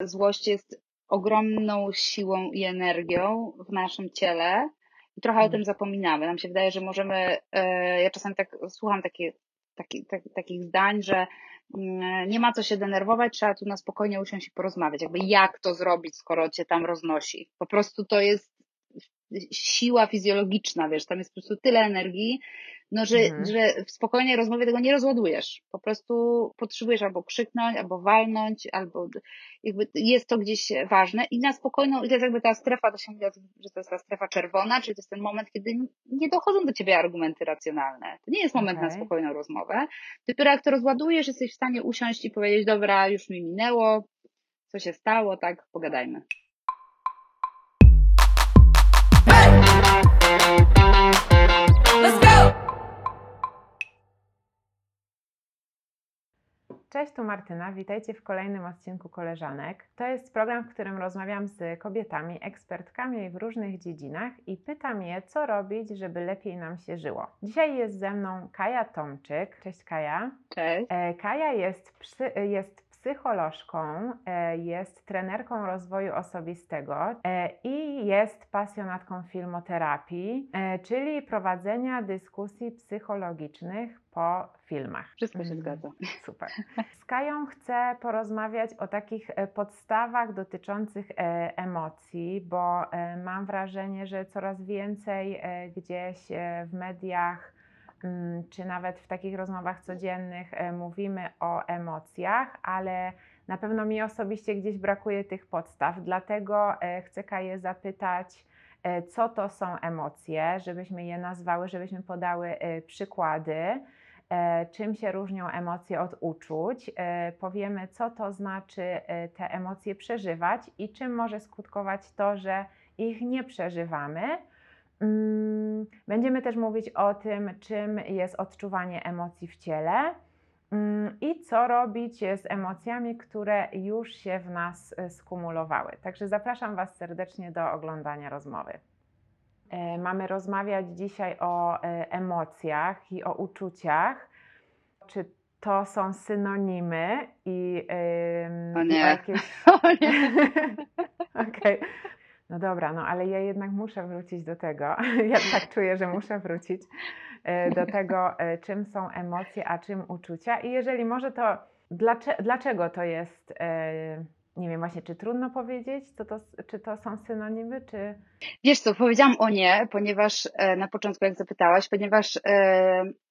Złość jest ogromną siłą i energią w naszym ciele i trochę o Mhm. tym zapominamy. Nam się wydaje, że możemy, e, ja czasami tak słucham takie, taki, tak, takich zdań, że mm, nie ma co się denerwować, trzeba tu na spokojnie usiąść i porozmawiać. Jakby jak to zrobić, skoro cię tam roznosi. Po prostu to jest siła fizjologiczna, wiesz, tam jest po prostu tyle energii, no, że, Mhm. że w spokojnej rozmowie tego nie rozładujesz. Po prostu potrzebujesz albo krzyknąć, albo walnąć, albo jakby jest to gdzieś ważne i na spokojną, i to jest jakby ta strefa, to się mówi, że to jest ta strefa czerwona, czyli to jest ten moment, kiedy nie dochodzą do ciebie argumenty racjonalne. To nie jest moment na Okej. spokojną rozmowę. Dopiero jak to rozładujesz, jesteś w stanie usiąść i powiedzieć, dobra, już mi minęło, co się stało, tak, pogadajmy. Cześć, tu Martyna. Witajcie w kolejnym odcinku Koleżanek. To jest program, w którym rozmawiam z kobietami, ekspertkami w różnych dziedzinach i pytam je, co robić, żeby lepiej nam się żyło. Dzisiaj jest ze mną Kaja Tomczyk. Cześć Kaja. Cześć. E, Kaja jest, psy, jest psycholożką, e, jest trenerką rozwoju osobistego e, i jest pasjonatką filmoterapii, e, czyli prowadzenia dyskusji psychologicznych po filmach. Wszystko się Mm, zgadza. Super. Z Kają chcę porozmawiać o takich podstawach dotyczących emocji, bo mam wrażenie, że coraz więcej gdzieś w mediach czy nawet w takich rozmowach codziennych e, mówimy o emocjach, ale na pewno mi osobiście gdzieś brakuje tych podstaw, dlatego e, chcę Kaję zapytać, e, co to są emocje, żebyśmy je nazwały, żebyśmy podały przykłady, czym się różnią emocje od uczuć, powiemy, co to znaczy te emocje przeżywać i czym może skutkować to, że ich nie przeżywamy. Mm, Będziemy też mówić o tym, czym jest odczuwanie emocji w ciele mm, i co robić z emocjami, które już się w nas e, skumulowały. Także zapraszam Was serdecznie do oglądania rozmowy. E, Mamy rozmawiać dzisiaj o e, emocjach i o uczuciach. Czy to są synonimy i, ym, O nie. jakieś O nie. Okej. No dobra, no ale ja jednak muszę wrócić do tego. Ja tak czuję, że muszę wrócić e, do tego, e, czym są emocje, a czym uczucia. I jeżeli może to, dlaczego, to jest, e, nie wiem właśnie, czy trudno powiedzieć, co to, czy to są synonimy, czy... Wiesz co, powiedziałam o nie, ponieważ na początku jak zapytałaś, ponieważ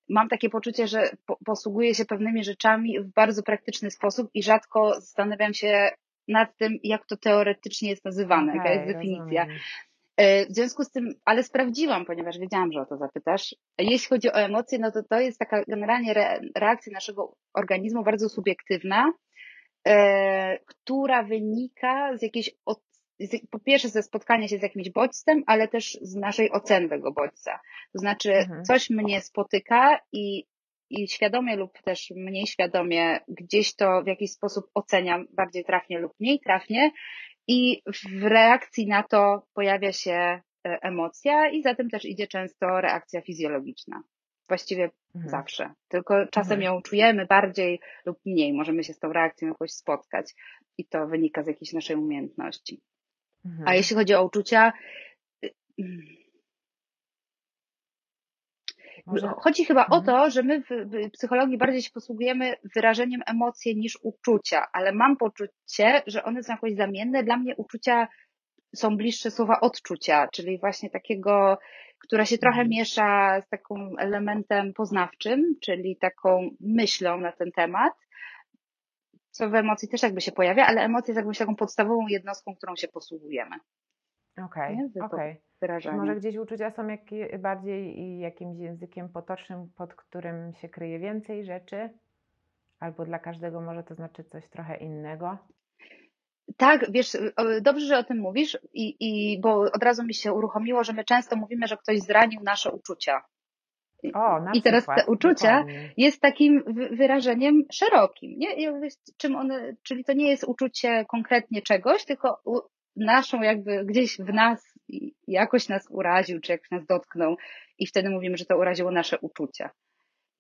mam takie poczucie, że po, posługuję się pewnymi rzeczami w bardzo praktyczny sposób i rzadko zastanawiam się nad tym, jak to teoretycznie jest nazywane, jaka jest definicja. rozumiem. E, W związku z tym, ale sprawdziłam, ponieważ wiedziałam, że o to zapytasz. Jeśli chodzi o emocje, no to to jest taka generalnie re, reakcja naszego organizmu bardzo subiektywna, e, która wynika z jakiejś, po pierwsze ze spotkania się z jakimś bodźcem, ale też z naszej oceny tego bodźca. To znaczy, Mhm. coś mnie spotyka i, i świadomie lub też mniej świadomie gdzieś to w jakiś sposób oceniam, bardziej trafnie lub mniej trafnie, i w reakcji na to pojawia się e, emocja i za tym też idzie często reakcja fizjologiczna. Właściwie Mhm. zawsze. Tylko czasem Mhm. ją czujemy bardziej lub mniej. Możemy się z tą reakcją jakoś spotkać i to wynika z jakiejś naszej umiejętności. Mhm. A jeśli chodzi o uczucia, y, mm, Może... chodzi chyba o Mhm. to, że my w, psychologii bardziej się posługujemy wyrażeniem emocje niż uczucia, ale mam poczucie, że one są jakoś zamienne. Dla mnie uczucia są bliższe słowa odczucia, czyli właśnie takiego, która się trochę Mhm. miesza z takim elementem poznawczym, czyli taką myślą na ten temat, co w emocji też jakby się pojawia, ale emocje jest jakąś taką podstawową jednostką, którą się posługujemy. Okej. Czy Wyrażanie. może gdzieś uczucia są jak, bardziej jakimś językiem potocznym, pod którym się kryje więcej rzeczy? Albo dla każdego może to znaczy coś trochę innego? Tak, wiesz, dobrze, że o tym mówisz, i, i bo od razu mi się uruchomiło, że my często mówimy, że ktoś zranił nasze uczucia. O, na I teraz te uczucia dokładnie. jest takim wy- wyrażeniem szerokim, nie? Czym one, czyli to nie jest uczucie konkretnie czegoś, tylko naszą jakby gdzieś w nas jakoś nas uraził, czy jakoś nas dotknął i wtedy mówimy, że to uraziło nasze uczucia.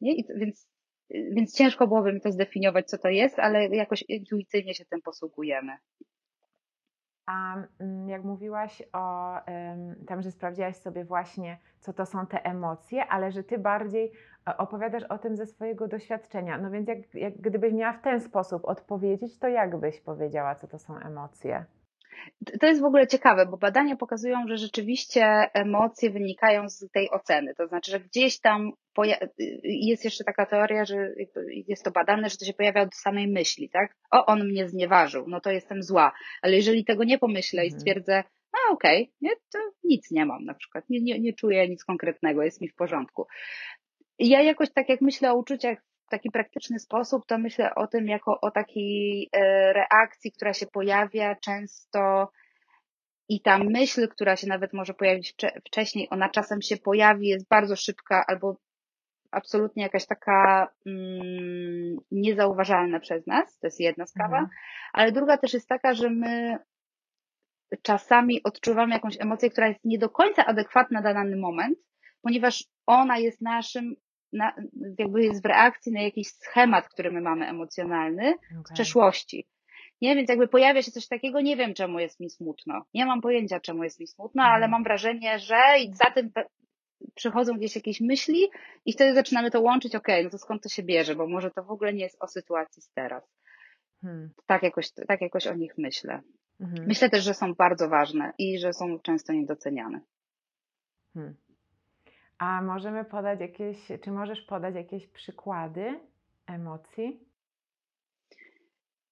Nie? I to, więc, więc ciężko byłoby mi to zdefiniować, co to jest, ale jakoś intuicyjnie się tym posługujemy. A mm, jak mówiłaś o tym, że sprawdziłaś sobie właśnie, co to są te emocje, ale że ty bardziej e, opowiadasz o tym ze swojego doświadczenia. No więc jak, jak gdybyś miała w ten sposób odpowiedzieć, to jak byś powiedziała, co to są emocje? To jest w ogóle ciekawe, bo badania pokazują, że rzeczywiście emocje wynikają z tej oceny. To znaczy, że gdzieś tam jest jeszcze taka teoria, że jest to badane, że to się pojawia od samej myśli, tak? O, on mnie znieważył, no to jestem zła. Ale jeżeli tego nie pomyślę i mhm. stwierdzę, a okej, okay, nie, to nic nie mam na przykład, nie, nie, nie czuję nic konkretnego, jest mi w porządku. Ja jakoś tak jak myślę o uczuciach taki praktyczny sposób, to myślę o tym jako o takiej e, reakcji, która się pojawia często i ta myśl, która się nawet może pojawić wcześniej, ona czasem się pojawi, jest bardzo szybka albo absolutnie jakaś taka mm, niezauważalna przez nas. To jest jedna sprawa. Mhm. Ale druga też jest taka, że my czasami odczuwamy jakąś emocję, która jest nie do końca adekwatna na dany moment, ponieważ ona jest naszym na, jakby jest w reakcji na jakiś schemat, który my mamy emocjonalny okay. z przeszłości. Nie, więc jakby pojawia się coś takiego, nie wiem czemu jest mi smutno. Nie mam pojęcia czemu jest mi smutno, ale mhm. mam wrażenie, że za tym przychodzą gdzieś jakieś myśli i wtedy zaczynamy to łączyć, okej, okay, no to skąd to się bierze, bo może to w ogóle nie jest o sytuacji z teraz. Hmm. Tak, jakoś, tak jakoś o nich myślę. Mhm. Myślę też, że są bardzo ważne i że są często niedoceniane. Hmm. A możemy podać jakieś, czy możesz podać jakieś przykłady emocji?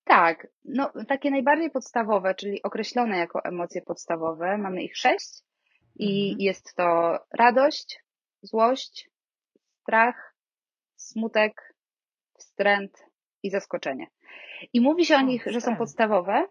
Tak, no takie najbardziej podstawowe, czyli określone jako emocje podstawowe, mamy ich sześć i mhm. jest to radość, złość, strach, smutek, wstręt i zaskoczenie. I mówi się o, o nich, wstręt. że są podstawowe,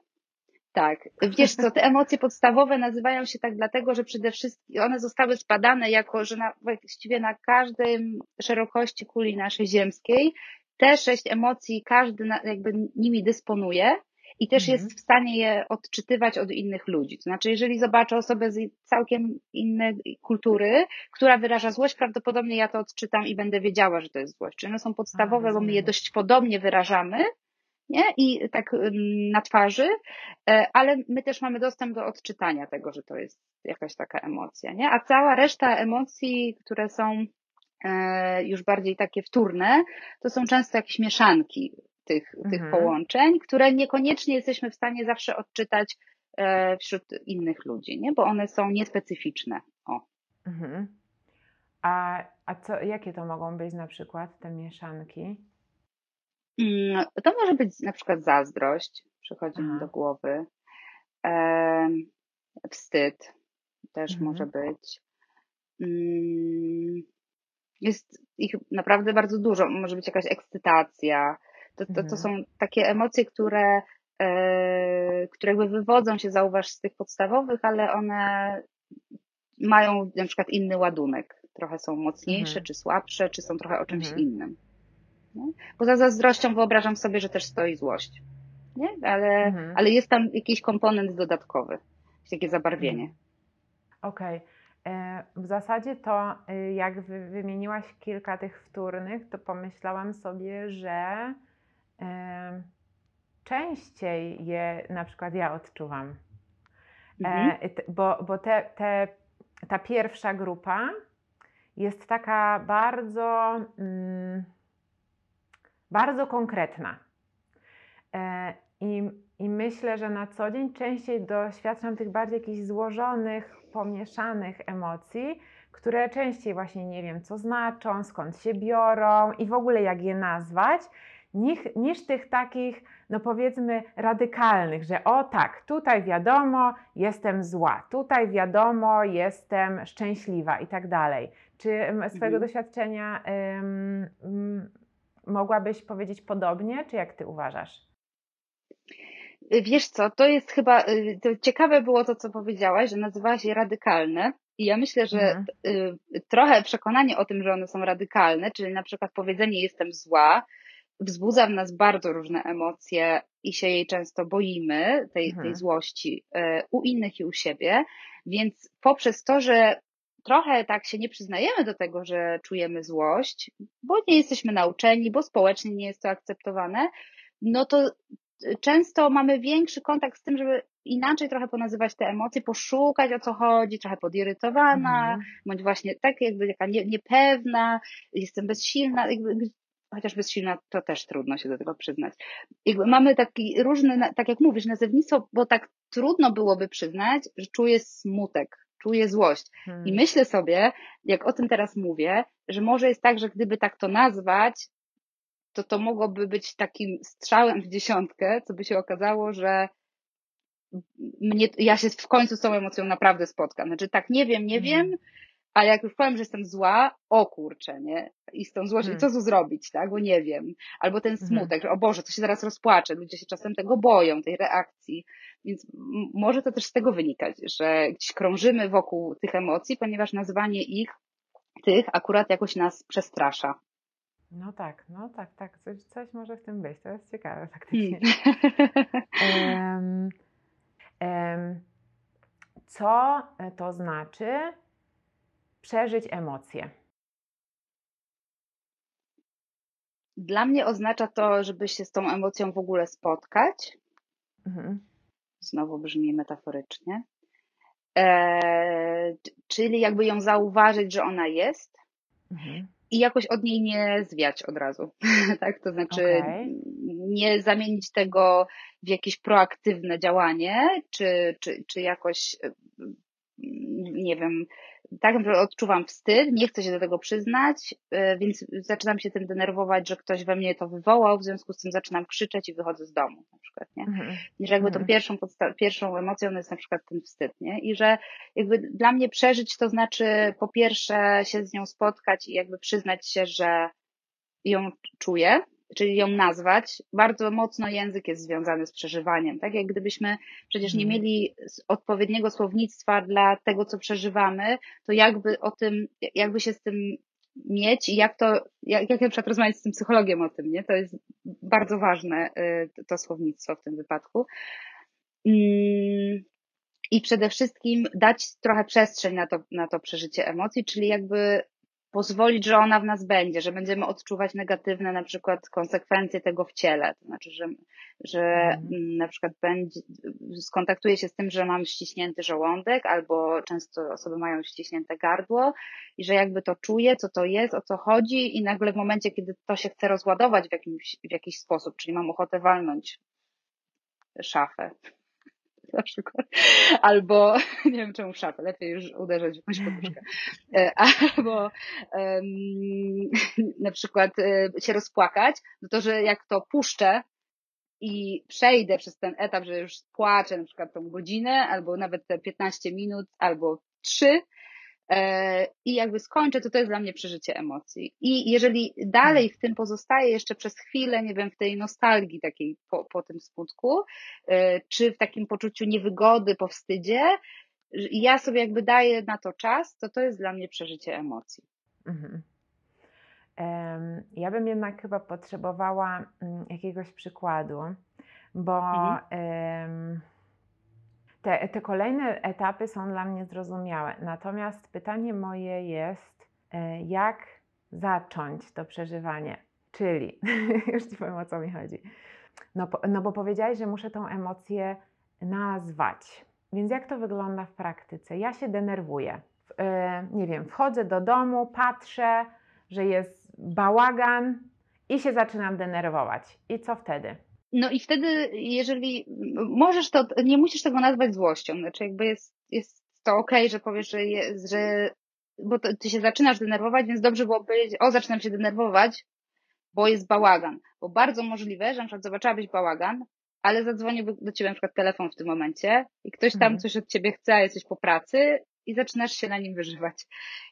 tak. Wiesz co, te emocje podstawowe nazywają się tak dlatego, że przede wszystkim one zostały spadane jako, że na, właściwie na każdej szerokości kuli naszej ziemskiej te sześć emocji każdy na, jakby nimi dysponuje i też mhm. jest w stanie je odczytywać od innych ludzi. To znaczy, jeżeli zobaczę osobę z całkiem innej kultury, która wyraża złość, prawdopodobnie ja to odczytam i będę wiedziała, że to jest złość. Czyli one są podstawowe, A, bo my je dość podobnie wyrażamy, nie? I tak na twarzy, e, ale my też mamy dostęp do odczytania tego, że to jest jakaś taka emocja, nie? A cała reszta emocji, które są e, już bardziej takie wtórne, to są często jakieś mieszanki tych, mhm. tych połączeń, które niekoniecznie jesteśmy w stanie zawsze odczytać e, wśród innych ludzi, nie? Bo one są niespecyficzne. O. Mhm. A, a co, jakie to mogą być na przykład te mieszanki? Mm, to może być na przykład zazdrość, przychodzi mi do głowy. E, wstyd też mhm. może być. Mm, jest ich naprawdę bardzo dużo. Może być jakaś ekscytacja. To, to, to mhm. są takie emocje, które, e, które jakby wywodzą się, zauważ, z tych podstawowych, ale one mają na przykład inny ładunek. Trochę są mocniejsze, mhm. czy słabsze, czy są trochę o czymś mhm. innym. Nie? Poza zazdrością wyobrażam sobie, że też stoi złość. Nie? Ale, mhm. ale jest tam jakiś komponent dodatkowy, takie zabarwienie. Mhm. Okej. Okay. E, w zasadzie to, y, jak wymieniłaś kilka tych wtórnych, to pomyślałam sobie, że częściej je na przykład ja odczuwam. E, mhm. Bo, bo te, te, ta pierwsza grupa jest taka bardzo. Mm, bardzo konkretna. E, I, I myślę, że na co dzień częściej doświadczam tych bardziej jakichś złożonych, pomieszanych emocji, które częściej właśnie nie wiem, co znaczą, skąd się biorą i w ogóle jak je nazwać, niż, niż tych takich, no powiedzmy, radykalnych, że o tak, tutaj wiadomo, jestem zła, tutaj wiadomo, jestem szczęśliwa i tak dalej. Czy swojego mhm. doświadczenia Mogłabyś powiedzieć podobnie, czy jak ty uważasz? Wiesz co, to jest chyba, y, to ciekawe było to, co powiedziałaś, że nazywałaś je radykalne. I ja myślę, że mhm. Y, trochę przekonanie o tym, że one są radykalne, czyli na przykład powiedzenie jestem zła, wzbudza w nas bardzo różne emocje i się jej często boimy, tej, mhm. tej złości y, u innych i u siebie. Więc poprzez to, że trochę tak się nie przyznajemy do tego, że czujemy złość, bo nie jesteśmy nauczeni, bo społecznie nie jest to akceptowane, no to często mamy większy kontakt z tym, żeby inaczej trochę ponazywać te emocje, poszukać o co chodzi, trochę podirytowana, Mhm. bądź właśnie tak jakby taka nie, niepewna, jestem bezsilna, jakby, chociaż bezsilna to też trudno się do tego przyznać. Jakby mamy taki różny, tak jak mówisz, nazewnictwo, bo tak trudno byłoby przyznać, że czuję smutek, czuję złość. Hmm. I myślę sobie, jak o tym teraz mówię, że może jest tak, że gdyby tak to nazwać, to to mogłoby być takim strzałem w dziesiątkę, co by się okazało, że mnie, ja się w końcu z tą emocją naprawdę spotkam. Znaczy tak, nie wiem, nie Mhm. wiem, ale jak już powiem, że jestem zła, o kurczę, nie? I z tą złością, i co tu zrobić, tak? Bo nie wiem. Albo ten Mhm. smutek, że o Boże, to się zaraz rozpłaczę. Ludzie się czasem tego boją, tej reakcji. Więc może to też z tego wynikać, że gdzieś krążymy wokół tych emocji, ponieważ nazwanie ich, tych akurat jakoś nas przestrasza. No tak, no tak, tak, coś, coś może w tym być, to jest ciekawe faktycznie. Hmm. Em, em, co to znaczy przeżyć emocje? Dla mnie oznacza to, żeby się z tą emocją w ogóle spotkać. Mhm. Znowu brzmi metaforycznie. Eee, czyli jakby ją zauważyć, że ona jest Mhm. i jakoś od niej nie zwiać od razu. tak? To znaczy Okej. nie zamienić tego w jakieś proaktywne działanie, czy, czy, czy jakoś mm, nie wiem, tak naprawdę odczuwam wstyd, nie chcę się do tego przyznać, y, więc zaczynam się tym denerwować, że ktoś we mnie to wywołał, w związku z tym zaczynam krzyczeć i wychodzę z domu na przykład, nie? Mhm. I że jakby tą Mhm. pierwszą, pierwszą emocją jest na przykład ten wstyd, nie? I że jakby dla mnie przeżyć to znaczy po pierwsze się z nią spotkać i jakby przyznać się, że ją czuję, czyli ją nazwać. Bardzo mocno język jest związany z przeżywaniem, tak? Jak gdybyśmy przecież nie Mhm. mieli odpowiedniego słownictwa dla tego, co przeżywamy, to jakby o tym, jakby się z tym mieć i jak to, jak, jak na przykład rozmawiać z tym psychologiem o tym, nie? To jest bardzo ważne, y, to- to słownictwo w tym wypadku. Mm, I przede wszystkim dać trochę przestrzeń na to, na to przeżycie emocji, czyli jakby pozwolić, że ona w nas będzie, że będziemy odczuwać negatywne na przykład konsekwencje tego w ciele. To znaczy, że, że Mhm. na przykład będzie, skontaktuję się z tym, że mam ściśnięty żołądek, albo często osoby mają ściśnięte gardło i że jakby to czuję, co to jest, o co chodzi i nagle w momencie, kiedy to się chce rozładować w, jakimś, w jakiś sposób, czyli mam ochotę walnąć szafę, na przykład. Albo, nie wiem czemu w szafę, lepiej już uderzać w jakąś poduszkę. E, Albo em, na przykład e, się rozpłakać, no to, że jak to puszczę i przejdę przez ten etap, że już płaczę na przykład tą godzinę, albo nawet te 15 minut, albo 3, e, i jakby skończę, to to jest dla mnie przeżycie emocji. I jeżeli dalej w tym pozostaje jeszcze przez chwilę, nie wiem, w tej nostalgii takiej po, po tym smutku, e, czy w takim poczuciu niewygody, po wstydzie, ja sobie jakby daję na to czas, to to jest dla mnie przeżycie emocji. Mhm. Ja bym jednak chyba potrzebowała mm, jakiegoś przykładu, bo Mhm. em, te, te kolejne etapy są dla mnie zrozumiałe. Natomiast pytanie moje jest, e, jak zacząć to przeżywanie? Czyli, już Ci powiem o co mi chodzi. No, no bo powiedziałeś, że muszę tą emocję nazwać. Więc jak to wygląda w praktyce? Ja się denerwuję. E, Nie wiem, wchodzę do domu, patrzę, że jest bałagan i się zaczynam denerwować. I co wtedy? No i wtedy, jeżeli możesz to, nie musisz tego nazwać złością, znaczy jakby jest, jest to okej, że powiesz, że jest, że, bo to, ty się zaczynasz denerwować, więc dobrze było powiedzieć, o zaczynam się denerwować, bo jest bałagan. Bo bardzo możliwe, że na przykład zobaczyłabyś bałagan, ale zadzwoniłby do ciebie na przykład telefon w tym momencie i ktoś tam Mhm. coś od ciebie chce, a jesteś po pracy i zaczynasz się na nim wyżywać.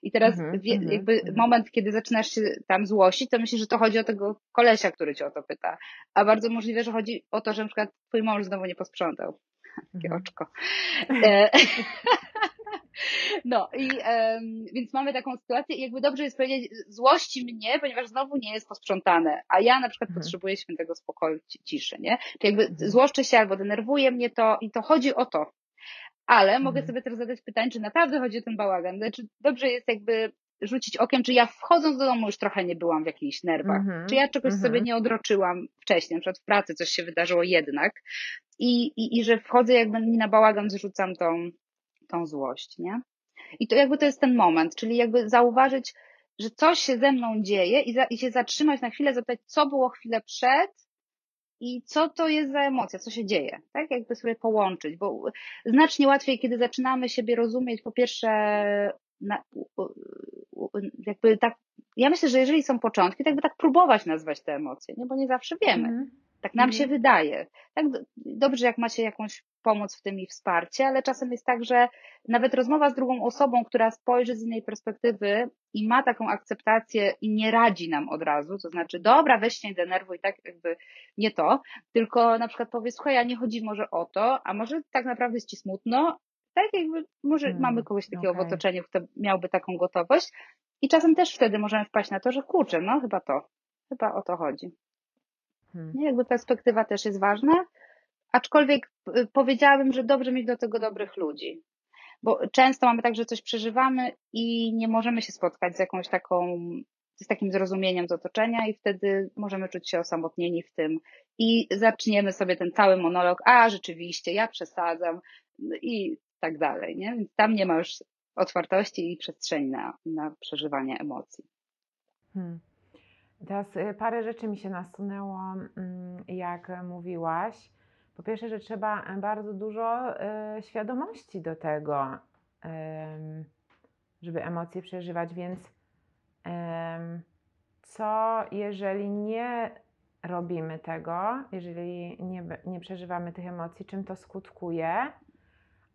I teraz Mhm, wie, mhm, jakby mhm. moment, kiedy zaczynasz się tam złościć, to myślisz, że to chodzi o tego kolesia, który cię o to pyta. A bardzo możliwe, że chodzi o to, że na przykład twój mąż znowu nie posprzątał. Takie Mhm. oczko. E, No i więc mamy taką sytuację i jakby dobrze jest powiedzieć, złości mnie, ponieważ znowu nie jest posprzątane, a ja na przykład Mhm. potrzebuję świętego spokoju, ci- ciszy, nie? Czyli jakby Mhm. złoszczę się albo denerwuje mnie to i to chodzi o to. Ale mogę Mhm. sobie teraz zadać pytanie, czy naprawdę chodzi o ten bałagan. Znaczy dobrze jest jakby rzucić okiem, czy ja wchodząc do domu już trochę nie byłam w jakichś nerwach, Mhm, czy ja czegoś mhm. sobie nie odroczyłam wcześniej, na przykład w pracy coś się wydarzyło jednak i, i, i że wchodzę jakby mi na bałagan zrzucam tą, tą złość, nie? I to jakby to jest ten moment, czyli jakby zauważyć, że coś się ze mną dzieje i, za, i się zatrzymać na chwilę, zapytać, co było chwilę przed i co to jest za emocja, co się dzieje, tak? Jakby sobie połączyć, bo znacznie łatwiej, kiedy zaczynamy siebie rozumieć, po pierwsze, na, jakby tak, ja myślę, że jeżeli są początki, to jakby tak próbować nazwać te emocje, nie? Bo nie zawsze wiemy. Mhm. Tak nam Mhm. się wydaje. Tak, do- dobrze, jak macie jakąś pomoc w tym i wsparcie, ale czasem jest tak, że nawet rozmowa z drugą osobą, która spojrzy z innej perspektywy i ma taką akceptację i nie radzi nam od razu, to znaczy, dobra, weź się nie denerwuj, tak jakby nie to, tylko na przykład powie, słuchaj, a nie chodzi może o to, a może tak naprawdę jest ci smutno, tak jakby może Mm, mamy kogoś takiego w okej. otoczeniu, kto miałby taką gotowość i czasem też wtedy możemy wpaść na to, że kurczę, no chyba to, chyba o to chodzi. Hmm. Nie, jakby perspektywa też jest ważna, aczkolwiek y, powiedziałabym, że dobrze mieć do tego dobrych ludzi. Bo często mamy tak, że coś przeżywamy i nie możemy się spotkać z jakąś taką, z takim zrozumieniem z otoczenia i wtedy możemy czuć się osamotnieni w tym i zaczniemy sobie ten cały monolog, a rzeczywiście, ja przesadzam i tak dalej, nie? Więc tam nie ma już otwartości i przestrzeni na, na przeżywanie emocji. Hmm. Teraz y, parę rzeczy mi się nasunęło, mm, jak mówiłaś. Po pierwsze, że trzeba bardzo dużo y, świadomości do tego, ym, żeby emocje przeżywać, więc ym, co jeżeli nie robimy tego, jeżeli nie, nie przeżywamy tych emocji, czym to skutkuje?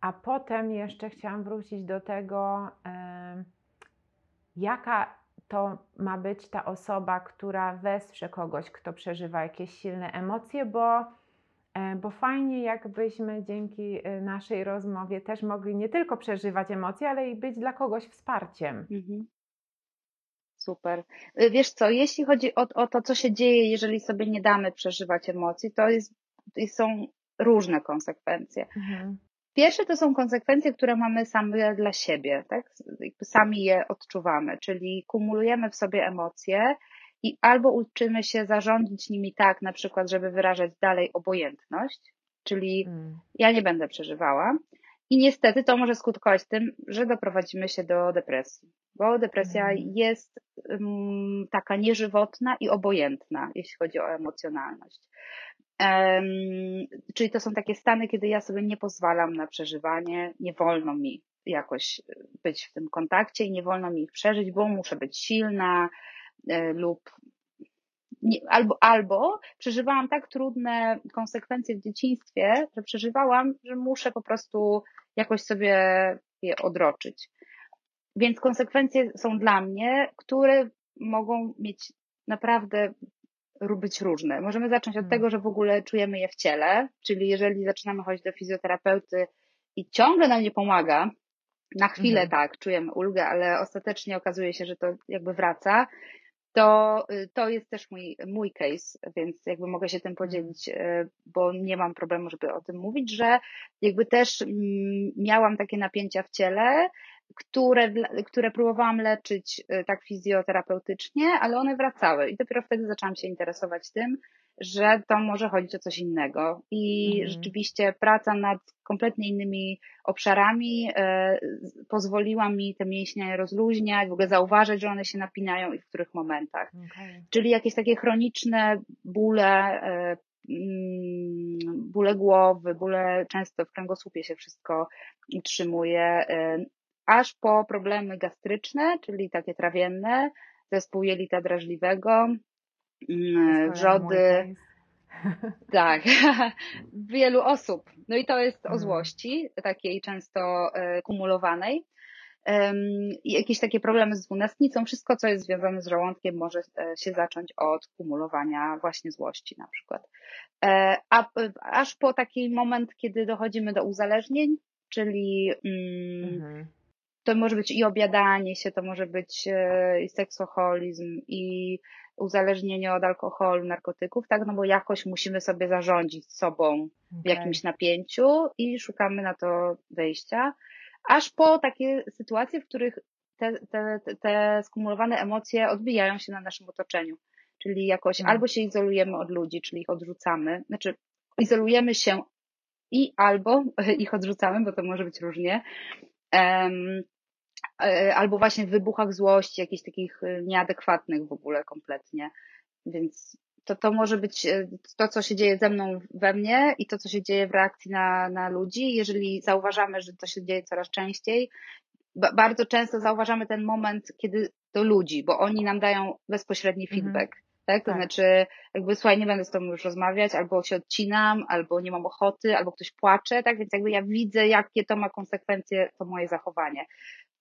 A potem jeszcze chciałam wrócić do tego, jaka to ma być ta osoba, która wesprze kogoś, kto przeżywa jakieś silne emocje, bo, bo fajnie, jakbyśmy dzięki e, naszej rozmowie też mogli nie tylko przeżywać emocje, ale i być dla kogoś wsparciem. Mhm. Super. Y, Wiesz co, jeśli chodzi o, o to, co się dzieje, jeżeli sobie nie damy przeżywać emocji, to jest, są różne konsekwencje. Mhm. Pierwsze to są konsekwencje, które mamy same dla siebie, tak? Sami je odczuwamy, czyli kumulujemy w sobie emocje i albo uczymy się zarządzić nimi tak, na przykład, żeby wyrażać dalej obojętność, czyli Mm. ja nie będę przeżywała. I niestety to może skutkować tym, że doprowadzimy się do depresji, bo depresja Mhm. jest um, taka nieżywotna i obojętna, jeśli chodzi o emocjonalność. Em, czyli to są takie stany, kiedy ja sobie nie pozwalam na przeżywanie, nie wolno mi jakoś być w tym kontakcie i nie wolno mi ich przeżyć, bo muszę być silna e, lub nie, albo, albo przeżywałam tak trudne konsekwencje w dzieciństwie, że przeżywałam, że muszę po prostu jakoś sobie je odroczyć. Więc konsekwencje są dla mnie, które mogą mieć naprawdę być różne. Możemy zacząć od Mm. tego, że w ogóle czujemy je w ciele, czyli jeżeli zaczynamy chodzić do fizjoterapeuty i ciągle nam nie pomaga, na chwilę Mhm. tak, czujemy ulgę, ale ostatecznie okazuje się, że to jakby wraca, to, y, to jest też mój, mój case, więc jakby mogę się tym podzielić, y, bo nie mam problemu, żeby o tym mówić, że jakby też mm, miałam takie napięcia w ciele, które, które próbowałam leczyć y, tak fizjoterapeutycznie, ale one wracały i dopiero wtedy zaczęłam się interesować tym, że to może chodzić o coś innego i Mhm. rzeczywiście praca nad kompletnie innymi obszarami e, pozwoliła mi te mięśnie rozluźniać, w ogóle zauważyć, że one się napinają i w których momentach. Okej. Czyli jakieś takie chroniczne bóle, e, mm, bóle głowy, bóle często w kręgosłupie się wszystko utrzymuje, e, aż po problemy gastryczne, czyli takie trawienne, zespół jelita drażliwego, wrzody, tak, wielu osób. No i to jest o Mm. złości, takiej często e, kumulowanej. Jakieś takie problemy z dwunastnicą, wszystko co jest związane z żołądkiem może e, się zacząć od kumulowania właśnie złości na przykład. E, A, aż po taki moment, kiedy dochodzimy do uzależnień, czyli mm, Mhm. to może być i obiadanie się, to może być i seksoholizm, i uzależnienie od alkoholu, narkotyków, tak, no bo jakoś musimy sobie zarządzić sobą w Okej. jakimś napięciu i szukamy na to wyjścia, aż po takie sytuacje, w których te, te, te skumulowane emocje odbijają się na naszym otoczeniu. Czyli jakoś Mhm. albo się izolujemy od ludzi, czyli ich odrzucamy, znaczy izolujemy się i albo ich odrzucamy, bo to może być różnie. E, albo właśnie w wybuchach złości, jakichś takich e, nieadekwatnych w ogóle kompletnie. Więc to, to może być e, to, co się dzieje ze mną we mnie i to, co się dzieje w reakcji na, na ludzi. Jeżeli zauważamy, że to się dzieje coraz częściej, ba- bardzo często zauważamy ten moment, kiedy do ludzi, bo oni nam dają bezpośredni Mhm. feedback. Tak? To Tak. znaczy, jakby słuchaj, nie będę z tobą już rozmawiać, albo się odcinam, albo nie mam ochoty, albo ktoś płacze, tak? Więc jakby ja widzę, jakie to ma konsekwencje, to moje zachowanie.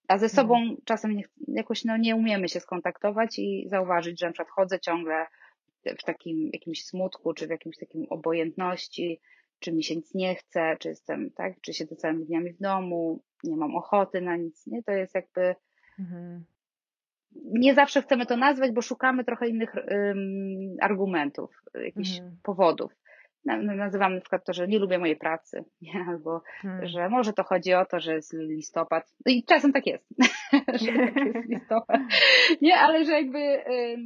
A ze sobą czasem nie, jakoś no, nie umiemy się skontaktować i zauważyć, że na przykład chodzę ciągle w takim jakimś smutku, czy w jakimś takim obojętności, czy mi się nic nie chce, czy jestem, tak, czy siedzę całymi dniami w domu, nie mam ochoty na nic, nie? To jest jakby, Mhm. nie zawsze chcemy to nazwać, bo szukamy trochę innych ym, argumentów, jakichś Mhm. powodów. Na- na- przykład to, że nie lubię mojej pracy, nie? albo Mhm. że może to chodzi o to, że jest listopad. No I czasem tak jest, że tak jest listopad. Nie, ale że jakby y,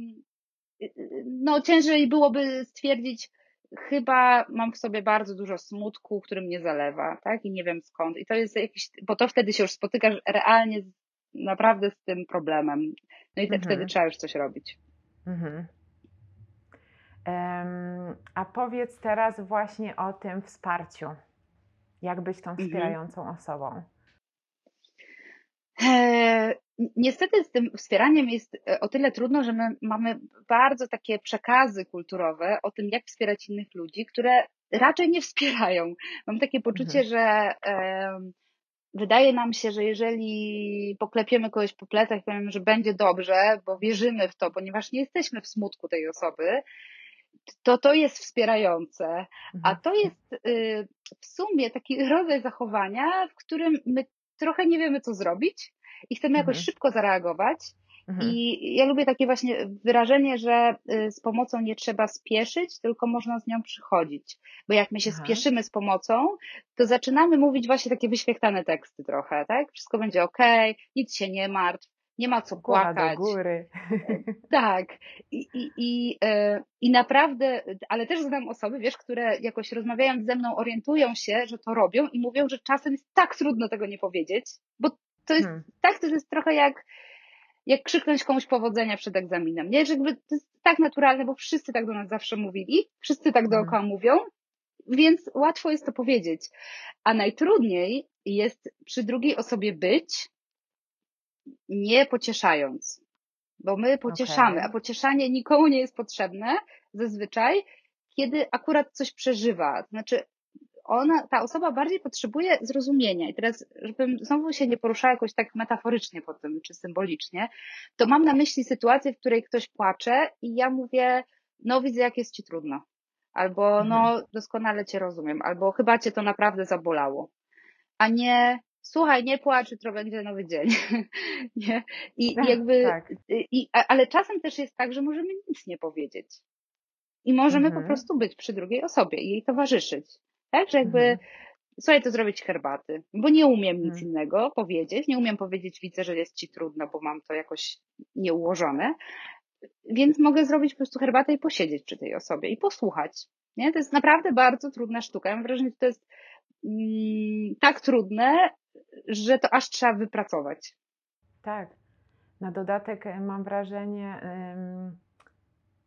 y, no ciężej byłoby stwierdzić, chyba mam w sobie bardzo dużo smutku, który mnie zalewa, tak? I nie wiem skąd. I to jest jakiś, bo to wtedy się już spotykasz realnie z, naprawdę z tym problemem. No i te, Mhm. wtedy trzeba już coś robić. Mhm. A powiedz teraz właśnie o tym wsparciu. Jak być tą Mhm. wspierającą osobą? Eee, Niestety z tym wspieraniem jest e, o tyle trudno, że my mamy bardzo takie przekazy kulturowe o tym, jak wspierać innych ludzi, które raczej nie wspierają. Mam takie poczucie, Mhm. że em, wydaje nam się, że jeżeli poklepiemy kogoś po plecach i powiemy, że będzie dobrze, bo wierzymy w to, ponieważ nie jesteśmy w smutku tej osoby, to to jest wspierające. A Mhm. to jest y, w sumie taki rodzaj zachowania, w którym my trochę nie wiemy, co zrobić i chcemy jakoś Mhm. szybko zareagować. Mhm. I ja lubię takie właśnie wyrażenie, że y, z pomocą nie trzeba spieszyć, tylko można z nią przychodzić. Bo jak my się Aha. spieszymy z pomocą, to zaczynamy mówić właśnie takie wyświechtane teksty trochę, tak? Wszystko będzie okej, nic się nie martw, nie ma co Głowa do płakać. góry. Tak. I, i, i, e, I naprawdę, ale też znam osoby, wiesz, które jakoś rozmawiając ze mną orientują się, że to robią i mówią, że czasem jest tak trudno tego nie powiedzieć, bo to jest Hmm. tak, to jest trochę jak, jak krzyknąć komuś powodzenia przed egzaminem. Nie, że jakby to jest tak naturalne, bo wszyscy tak do nas zawsze mówili, wszyscy tak Mhm. dookoła mówią, więc łatwo jest to powiedzieć. A najtrudniej jest przy drugiej osobie być, nie pocieszając. Bo my pocieszamy, Okej. a pocieszanie nikomu nie jest potrzebne zazwyczaj, kiedy akurat coś przeżywa. To znaczy, ona, ta osoba bardziej potrzebuje zrozumienia. I teraz, żebym znowu się nie poruszała jakoś tak metaforycznie po tym, czy symbolicznie, to mam na myśli sytuację, w której ktoś płacze i ja mówię, no widzę, jak jest ci trudno. Albo, Mhm. no, doskonale cię rozumiem. Albo chyba cię to naprawdę zabolało. A nie, słuchaj, nie płacz, jutro będzie nowy dzień. nie? I, i jakby, Tak. i, a- ale czasem też jest tak, że możemy nic nie powiedzieć. I możemy Mhm. po prostu być przy drugiej osobie i jej towarzyszyć. Tak, że jakby, Mhm. słuchaj, to zrobić herbaty, bo nie umiem nic Mhm. innego powiedzieć, nie umiem powiedzieć, widzę, że jest ci trudno, bo mam to jakoś nieułożone, więc mogę zrobić po prostu herbatę i posiedzieć przy tej osobie i posłuchać. Nie? To jest naprawdę bardzo trudna sztuka. Ja mam wrażenie, że to jest mm, tak trudne, że to aż trzeba wypracować. Tak. Na dodatek e, mam wrażenie,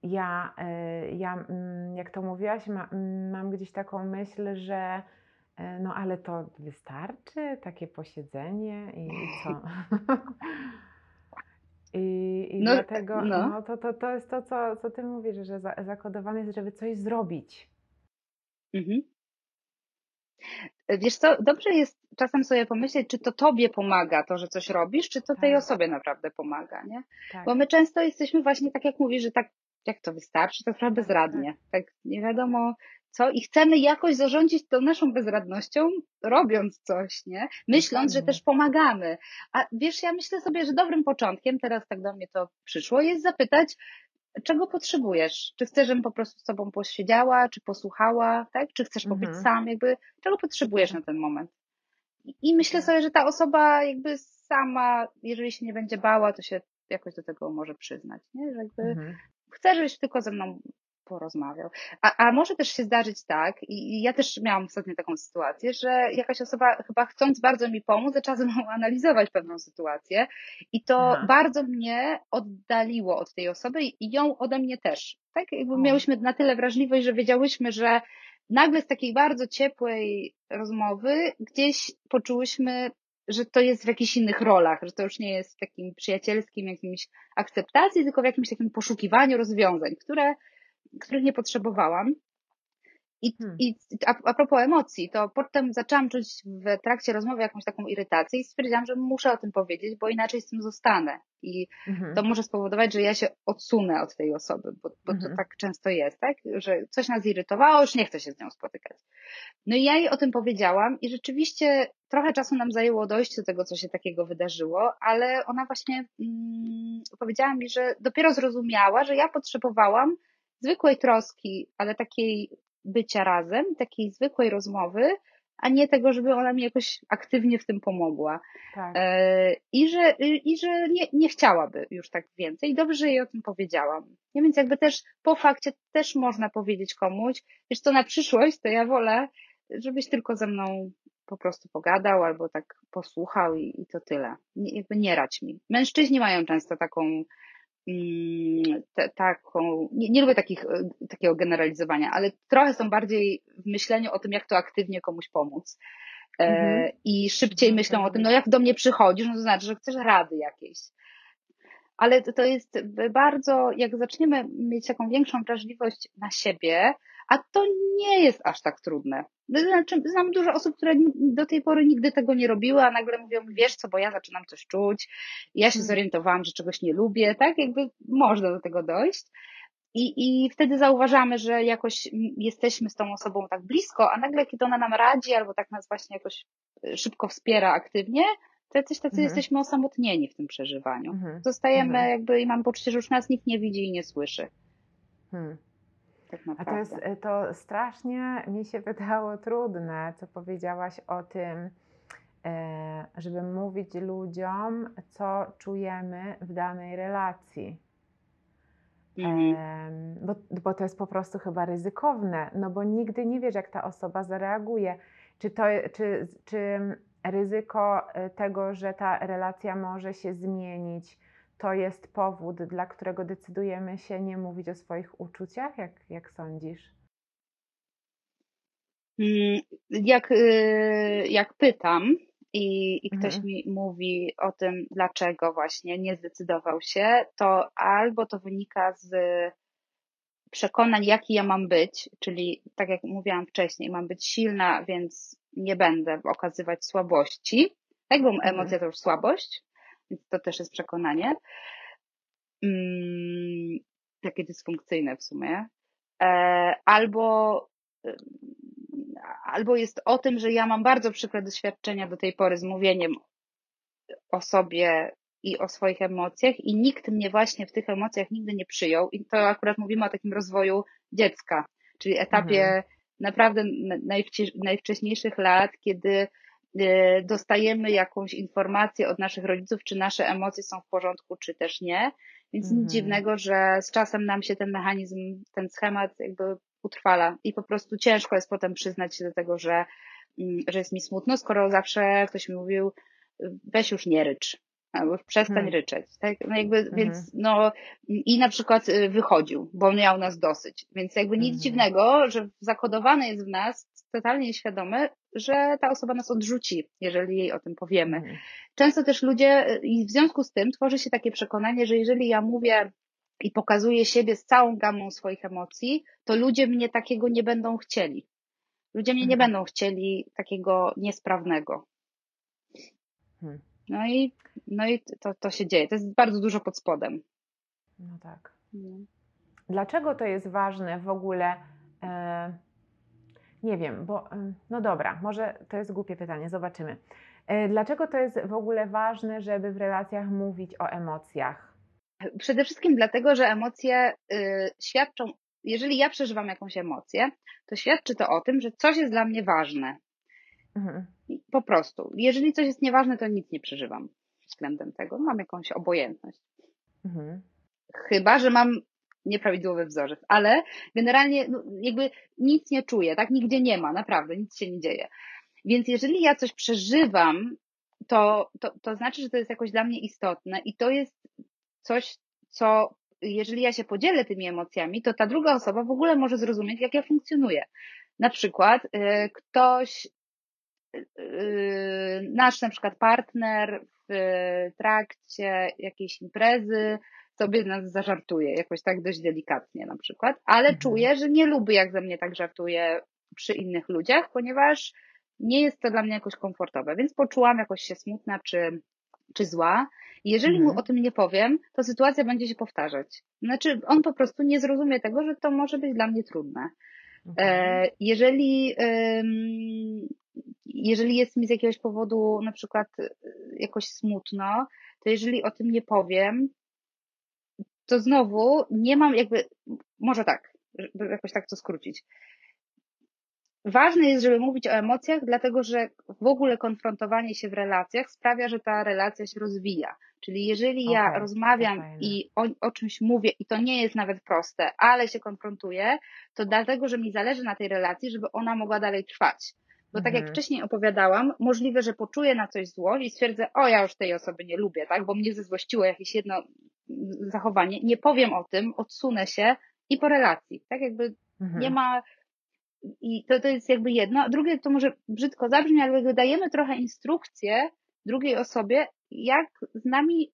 ja, y, ja mm, jak to mówiłaś, ma, mm, mam gdzieś taką myśl, że y, no ale to wystarczy takie posiedzenie i, i co? I, i No, dlatego no. no. to, to, to jest to, co, co ty mówisz, że za, zakodowane jest, żeby coś zrobić. Mhm. Wiesz co, dobrze jest czasem sobie pomyśleć, czy to tobie pomaga to, że coś robisz, czy to tej Tak. osobie naprawdę pomaga, nie? Tak. Bo my często jesteśmy właśnie tak, jak mówisz, że tak, jak to wystarczy, to trochę bezradnie. Tak nie wiadomo co i chcemy jakoś zarządzić tą naszą bezradnością, robiąc coś, nie? Myśląc, że też pomagamy. A wiesz, ja myślę sobie, że dobrym początkiem, teraz tak do mnie to przyszło, jest zapytać, czego potrzebujesz? Czy chcesz, żebym po prostu z tobą posiedziała, czy posłuchała, tak? Czy chcesz pobyć Mhm. sam, jakby, czego potrzebujesz na ten moment? I- I myślę sobie, że ta osoba jakby sama, jeżeli się nie będzie bała, to się jakoś do tego może przyznać, nie? Że jakby Mhm. chcę, żebyś tylko ze mną porozmawiał. A, a może też się zdarzyć tak, i ja też miałam ostatnio taką sytuację, że jakaś osoba chyba chcąc bardzo mi pomóc, zaczęła ze mną analizować pewną sytuację i to Aha. bardzo mnie oddaliło od tej osoby i ją ode mnie też. Tak jakby O. miałyśmy na tyle wrażliwość, że wiedziałyśmy, że nagle z takiej bardzo ciepłej rozmowy gdzieś poczułyśmy, że to jest w jakichś innych rolach, że to już nie jest w takim przyjacielskim jakimś akceptacji, tylko w jakimś takim poszukiwaniu rozwiązań, które, których nie potrzebowałam. I, Hmm. i a, a propos emocji, to potem zaczęłam czuć w trakcie rozmowy jakąś taką irytację i stwierdziłam, że muszę o tym powiedzieć, bo inaczej z tym zostanę. I Mhm. to może spowodować, że ja się odsunę od tej osoby, bo, bo to Mhm. tak często jest, tak? Że coś nas irytowało, już nie chcę się z nią spotykać. No i ja jej o tym powiedziałam i rzeczywiście trochę czasu nam zajęło dojść do tego, co się takiego wydarzyło, ale ona właśnie mm, powiedziała mi, że dopiero zrozumiała, że ja potrzebowałam zwykłej troski, ale takiej bycia razem, takiej zwykłej rozmowy, a nie tego, żeby ona mi jakoś aktywnie w tym pomogła. Tak. E, I że, i że nie, nie chciałaby już tak więcej. Dobrze, że jej o tym powiedziałam. Nie, więc jakby też po fakcie też można powiedzieć komuś, wiesz to na przyszłość, to ja wolę, żebyś tylko ze mną po prostu pogadał albo tak posłuchał i, i to tyle. Nie, jakby nie rać mi. Mężczyźni mają często taką te, taką, nie, nie lubię takich, e, takiego generalizowania, ale trochę są bardziej w myśleniu o tym, jak to aktywnie komuś pomóc. E, Mhm. I szybciej Mhm, myślą o tym, rozumiem. no jak do mnie przychodzisz, no to znaczy, że chcesz rady jakieś. Ale to, jest bardzo, jak zaczniemy mieć taką większą wrażliwość na siebie, a to nie jest aż tak trudne. Znaczy, znam dużo osób, które do tej pory nigdy tego nie robiły, a nagle mówią, wiesz co, bo ja zaczynam coś czuć, ja się Mhm. zorientowałam, że czegoś nie lubię, tak? Jakby można do tego dojść. I, I wtedy zauważamy, że jakoś jesteśmy z tą osobą tak blisko, a nagle, kiedy ona nam radzi, albo tak nas właśnie jakoś y, szybko wspiera aktywnie, to jacyś tacy Mhm. jesteśmy osamotnieni w tym przeżywaniu. Mhm. Zostajemy Mhm. jakby i mam poczucie, że już nas nikt nie widzi i nie słyszy. Hmm. Tak A to jest e, to strasznie mi się wydało trudne, co powiedziałaś o tym, e, żeby mówić ludziom, co czujemy w danej relacji. Mhm. Bo, bo to jest po prostu chyba ryzykowne, no bo nigdy nie wiesz, jak ta osoba zareaguje. Czy, to, czy, czy ryzyko e, tego, że ta relacja może się zmienić, to jest powód, dla którego decydujemy się nie mówić o swoich uczuciach? Jak, jak sądzisz? Mm, Jak, y, jak pytam i, i ktoś Mhm. mi mówi o tym, dlaczego właśnie nie zdecydował się, to albo to wynika z przekonań, jaki ja mam być, czyli tak jak mówiłam wcześniej, mam być silna, więc nie będę okazywać słabości. Tak, bo Mhm. emocja to już słabość, więc to też jest przekonanie. Mm, takie dysfunkcyjne w sumie. E, albo, ym, albo jest o tym, że ja mam bardzo przykre doświadczenia do tej pory z mówieniem o sobie i o swoich emocjach i nikt mnie właśnie w tych emocjach nigdy nie przyjął i to akurat mówimy o takim rozwoju dziecka, czyli etapie Mhm. naprawdę najwcześniejszych lat, kiedy e, dostajemy jakąś informację od naszych rodziców, czy nasze emocje są w porządku, czy też nie. Więc Mhm. nic dziwnego, że z czasem nam się ten mechanizm, ten schemat jakby utrwala i po prostu ciężko jest potem przyznać się do tego, że, mm, że jest mi smutno, skoro zawsze ktoś mi mówił, weź już nie rycz, albo przestań Hmm. ryczeć, tak? No jakby, Mhm. więc no i na przykład y, wychodził, bo miał nas dosyć, więc jakby nic Mhm. dziwnego, że zakodowane jest w nas, totalnie świadome, że ta osoba nas odrzuci, jeżeli jej o tym powiemy. Mhm. Często też ludzie, y, i w związku z tym tworzy się takie przekonanie, że jeżeli ja mówię i pokazuję siebie z całą gamą swoich emocji, to ludzie mnie takiego nie będą chcieli. Ludzie mnie nie Mhm. będą chcieli takiego niesprawnego. Hmm. No i, no i to, to się dzieje. To jest bardzo dużo pod spodem. No tak. No. Dlaczego to jest ważne w ogóle? E, nie wiem, bo em, no dobra, może to jest głupie pytanie, zobaczymy. E, dlaczego to jest w ogóle ważne, żeby w relacjach mówić o emocjach? Przede wszystkim dlatego, że emocje y, świadczą, jeżeli ja przeżywam jakąś emocję, to świadczy to o tym, że coś jest dla mnie ważne. Mhm. Po prostu. Jeżeli coś jest nieważne, to nic nie przeżywam. względem tego. Mam jakąś obojętność. Mhm. Chyba, że mam nieprawidłowy wzorzec, ale generalnie no, jakby nic nie czuję, tak? Nigdzie nie ma, naprawdę, nic się nie dzieje. Więc jeżeli ja coś przeżywam, to, to, to znaczy, że to jest jakoś dla mnie istotne i to jest coś, co jeżeli ja się podzielę tymi emocjami, to ta druga osoba w ogóle może zrozumieć, jak ja funkcjonuję. Na przykład y, ktoś, nasz na przykład partner w trakcie jakiejś imprezy sobie nas zażartuje, jakoś tak dość delikatnie na przykład, ale Mhm. czuję, że nie lubi, jak ze mnie tak żartuje przy innych ludziach, ponieważ nie jest to dla mnie jakoś komfortowe, więc poczułam jakoś się smutna czy, czy zła. Jeżeli mu Mhm. o tym nie powiem, to sytuacja będzie się powtarzać. Znaczy, on po prostu nie zrozumie tego, że to może być dla mnie trudne. Mhm. E, Jeżeli, jeżeli jest mi z jakiegoś powodu na przykład y, jakoś smutno, to jeżeli o tym nie powiem, to znowu nie mam jakby, może tak, żeby jakoś tak to skrócić. Ważne jest, żeby mówić o emocjach, dlatego że w ogóle konfrontowanie się w relacjach sprawia, że ta relacja się rozwija. Czyli jeżeli ja Okej, rozmawiam i o, o czymś mówię i to nie jest nawet proste, ale się konfrontuję, to dlatego, że mi zależy na tej relacji, żeby ona mogła dalej trwać. Bo tak jak Mhm. wcześniej opowiadałam, możliwe, że poczuję na coś złość i stwierdzę, o ja już tej osoby nie lubię, tak? Bo mnie zezłościło jakieś jedno mm, zachowanie. Nie powiem o tym, odsunę się i po relacji. Tak jakby Mhm. nie ma. I to, to jest jakby jedno. A drugie to może brzydko zabrzmi, ale jakby dajemy trochę instrukcję drugiej osobie, jak z nami,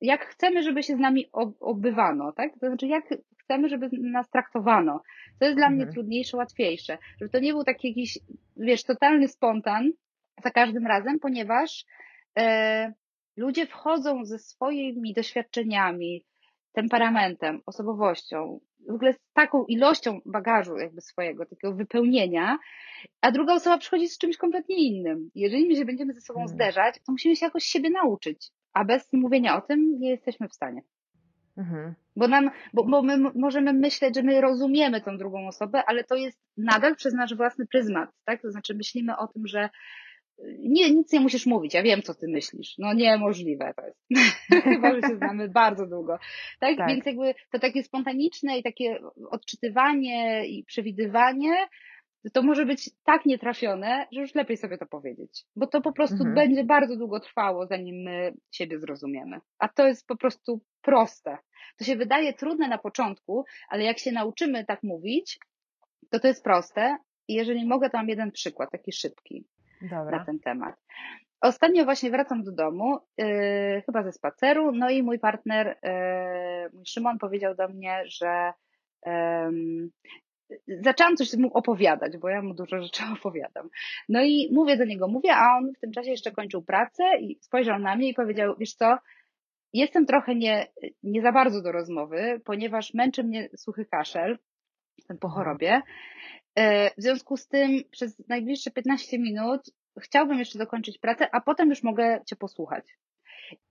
jak chcemy, żeby się z nami ob- obywano, tak? To znaczy, jak chcemy, żeby nas traktowano. To jest dla mnie Mhm. trudniejsze, łatwiejsze. Żeby to nie był taki jakiś, wiesz, totalny spontan za każdym razem, ponieważ e, ludzie wchodzą ze swoimi doświadczeniami, temperamentem, osobowością, w ogóle z taką ilością bagażu jakby swojego, takiego wypełnienia, a druga osoba przychodzi z czymś kompletnie innym. Jeżeli my się będziemy ze sobą Mhm. zderzać, to musimy się jakoś siebie nauczyć, a bez mówienia o tym nie jesteśmy w stanie. Mhm. Bo, nam, bo, bo my możemy myśleć, że my rozumiemy tą drugą osobę, ale to jest nadal przez nasz własny pryzmat, tak? To znaczy myślimy o tym, że y, nie, nic nie musisz mówić, ja wiem, co ty myślisz. No niemożliwe to jest. Chyba, że się znamy bardzo długo. Tak? Tak. Więc jakby to takie spontaniczne i takie odczytywanie i przewidywanie, to może być tak nietrafione, że już lepiej sobie to powiedzieć. Bo to po prostu Mhm. będzie bardzo długo trwało, zanim my siebie zrozumiemy. A to jest po prostu proste. To się wydaje trudne na początku, ale jak się nauczymy tak mówić, to to jest proste. I jeżeli mogę, to mam jeden przykład, taki szybki na Dobra. ten temat. Ostatnio właśnie wracam do domu, yy, chyba ze spaceru, no i mój partner, yy, mój Szymon powiedział do mnie, że zaczęłam coś mu opowiadać, bo ja mu dużo rzeczy opowiadam. No i mówię do niego, mówię, a on w tym czasie jeszcze kończył pracę i spojrzał na mnie i powiedział, wiesz co, jestem trochę nie, nie za bardzo do rozmowy, ponieważ męczy mnie suchy kaszel, po Mhm. chorobie. E, W związku z tym przez najbliższe 15 minut chciałbym jeszcze dokończyć pracę, a potem już mogę Cię posłuchać.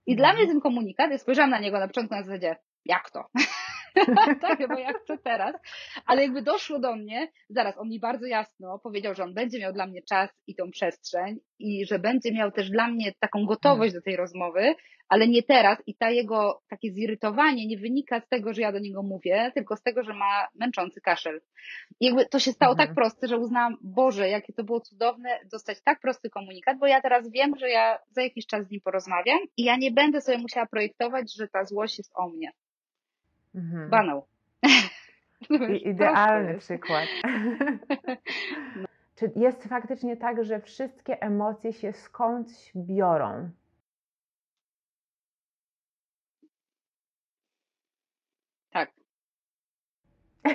I dla Mhm. mnie ten komunikat, ja spojrzałam na niego na początku na zasadzie, jak to? tak, bo ja chcę teraz. Ale jakby doszło do mnie, zaraz on mi bardzo jasno powiedział, że on będzie miał dla mnie czas i tą przestrzeń i że będzie miał też dla mnie taką gotowość do tej rozmowy, ale nie teraz i ta jego takie zirytowanie nie wynika z tego, że ja do niego mówię, tylko z tego, że ma męczący kaszel. I jakby to się stało Mhm. tak proste, że uznałam, Boże, jakie to było cudowne dostać tak prosty komunikat, bo ja teraz wiem, że ja za jakiś czas z nim porozmawiam i ja nie będę sobie musiała projektować, że ta złość jest o mnie. Mhm. Banał. I, idealny przykład. Czy jest faktycznie tak, że wszystkie emocje się skądś biorą? Tak.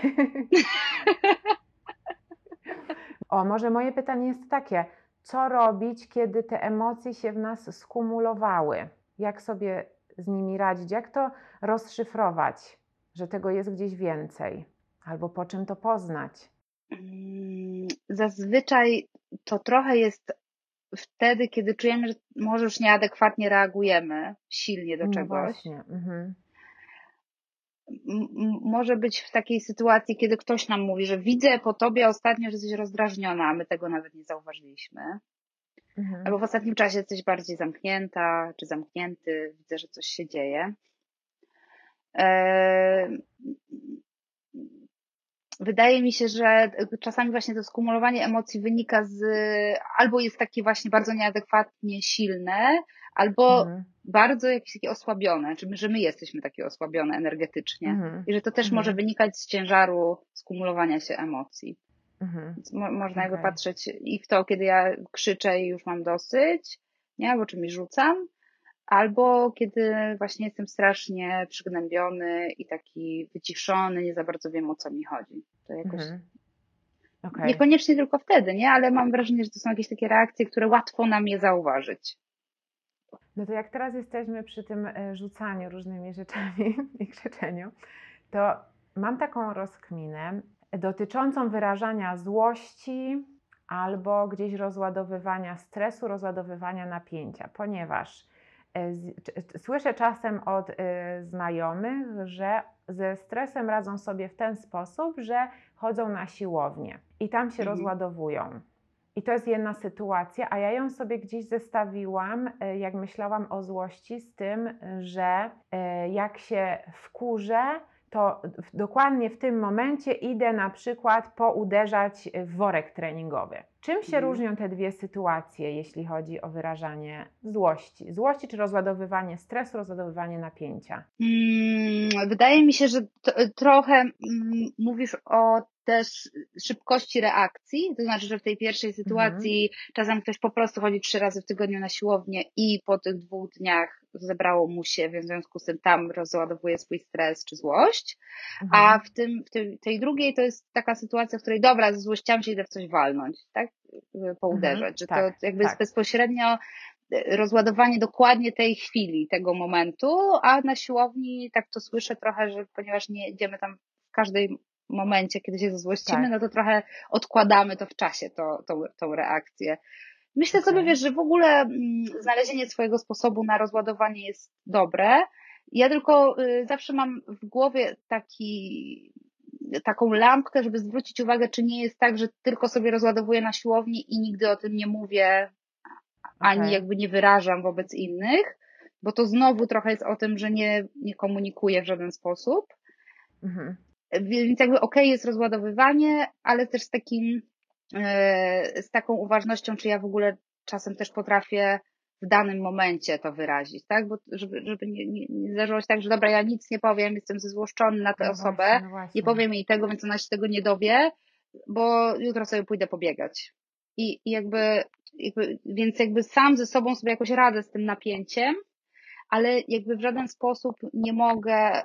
O, może moje pytanie jest takie, co robić, kiedy te emocje się w nas skumulowały? Jak sobie z nimi radzić? Jak to rozszyfrować, że tego jest gdzieś więcej? Albo po czym to poznać? Mm, Zazwyczaj to trochę jest wtedy, kiedy czujemy, że może już nieadekwatnie reagujemy silnie do No czegoś. właśnie. Mhm. Może być w takiej sytuacji, kiedy ktoś nam mówi, że widzę po tobie ostatnio, że jesteś rozdrażniona, a my tego nawet nie zauważyliśmy. Mhm. albo w ostatnim czasie jesteś bardziej zamknięta czy zamknięty, widzę, że coś się dzieje. E, Wydaje mi się, że czasami właśnie to skumulowanie emocji wynika z, albo jest takie właśnie bardzo nieadekwatnie silne, albo Mhm. bardzo jakieś takie osłabione, czy my, że my jesteśmy takie osłabione energetycznie. Mhm. I że to też Mhm. może wynikać z ciężaru skumulowania się emocji. Mhm. Więc mo- można jakby Okej. patrzeć i w to, kiedy ja krzyczę i już mam dosyć, nie, albo czymś rzucam, albo kiedy właśnie jestem strasznie przygnębiony i taki wyciszony, nie za bardzo wiem o co mi chodzi. To jakoś Mhm. Okej. niekoniecznie tylko wtedy, nie, ale mam wrażenie, że to są jakieś takie reakcje, które łatwo nam je zauważyć. No to jak teraz jesteśmy przy tym e, rzucaniu różnymi rzeczami i krzyczeniu, to mam taką rozkminę dotyczącą wyrażania złości albo gdzieś rozładowywania stresu, rozładowywania napięcia, ponieważ słyszę czasem od e, znajomych, że ze stresem radzą sobie w ten sposób, że chodzą na siłownię i tam się Mhm. rozładowują. I to jest jedna sytuacja, a ja ją sobie gdzieś zestawiłam, e, jak myślałam o złości, z tym, że e, jak się wkurzę, to w- dokładnie w tym momencie idę na przykład pouderzać w worek treningowy. Czym się Mhm. różnią te dwie sytuacje, jeśli chodzi o wyrażanie złości? Złości czy rozładowywanie stresu, rozładowywanie napięcia? Mm, Wydaje mi się, że t- trochę mm, mówisz o też szybkości reakcji, to znaczy, że w tej pierwszej sytuacji czasem ktoś po prostu chodzi trzy razy w tygodniu na siłownię i po tych dwóch dniach zebrało mu się, w związku z tym tam rozładowuje swój stres czy złość, a Mhm. w tym, w tej, tej drugiej to jest taka sytuacja, w której dobra, ze złościami się idę w coś walnąć, tak? Pouderzać, Mhm, że tak, to jakby tak. jest bezpośrednio e, rozładowanie dokładnie tej chwili, tego momentu, a na siłowni tak to słyszę trochę, że ponieważ nie idziemy tam w każdej momencie, kiedy się zezłościmy, Tak. no to trochę odkładamy to w czasie, to, tą, tą reakcję. Myślę sobie, Okej. wiesz, że w ogóle mm, znalezienie swojego sposobu na rozładowanie jest dobre. Ja tylko y, zawsze mam w głowie taki, taką lampkę, żeby zwrócić uwagę, czy nie jest tak, że tylko sobie rozładowuję na siłowni i nigdy o tym nie mówię, ani Okej. jakby nie wyrażam wobec innych, bo to znowu trochę jest o tym, że nie, nie komunikuję w żaden sposób. Mhm. Więc jakby okej jest rozładowywanie, ale też z takim, e, z taką uważnością, czy ja w ogóle czasem też potrafię w danym momencie to wyrazić, tak? Bo żeby, żeby nie, nie, nie zdarzyło się tak, że dobra, ja nic nie powiem, jestem zezłoszczony na tę No osobę, właśnie, no właśnie. nie powiem jej tego, więc ona się tego nie dowie, bo jutro sobie pójdę pobiegać. I, i jakby, jakby, więc jakby sam ze sobą sobie jakoś radzę z tym napięciem, ale jakby w żaden sposób nie mogę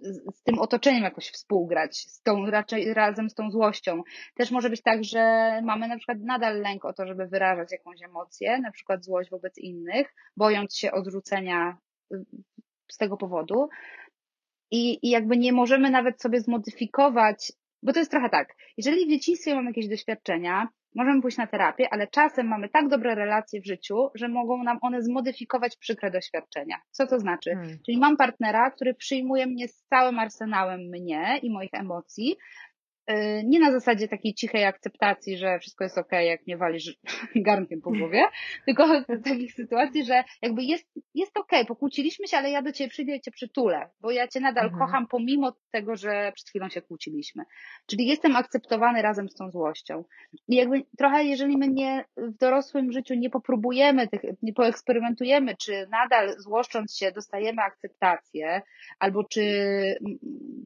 z, tym otoczeniem jakoś współgrać, z tą raczej razem z tą złością. Też może być tak, że mamy na przykład nadal lęk o to, żeby wyrażać jakąś emocję, na przykład złość wobec innych, bojąc się odrzucenia y, z tego powodu. I, I jakby nie możemy nawet sobie zmodyfikować, bo to jest trochę tak, jeżeli w dzieciństwie mamy jakieś doświadczenia, możemy pójść na terapię, ale czasem mamy tak dobre relacje w życiu, że mogą nam one zmodyfikować przykre doświadczenia. Co to znaczy? Hmm. Czyli mam partnera, który przyjmuje mnie z całym arsenałem mnie i moich emocji. Yy, Nie na zasadzie takiej cichej akceptacji, że wszystko jest okej, jak mnie walisz garnkiem po głowie, tylko takich sytuacji, że jakby jest, jest okej, pokłóciliśmy się, ale ja do ciebie przyjdę i cię przytulę, bo ja cię nadal Mhm. kocham pomimo tego, że przed chwilą się kłóciliśmy. Czyli jestem akceptowany razem z tą złością. I jakby trochę, jeżeli my nie w dorosłym życiu nie popróbujemy tych, nie poeksperymentujemy, czy nadal złoszcząc się dostajemy akceptację, albo czy,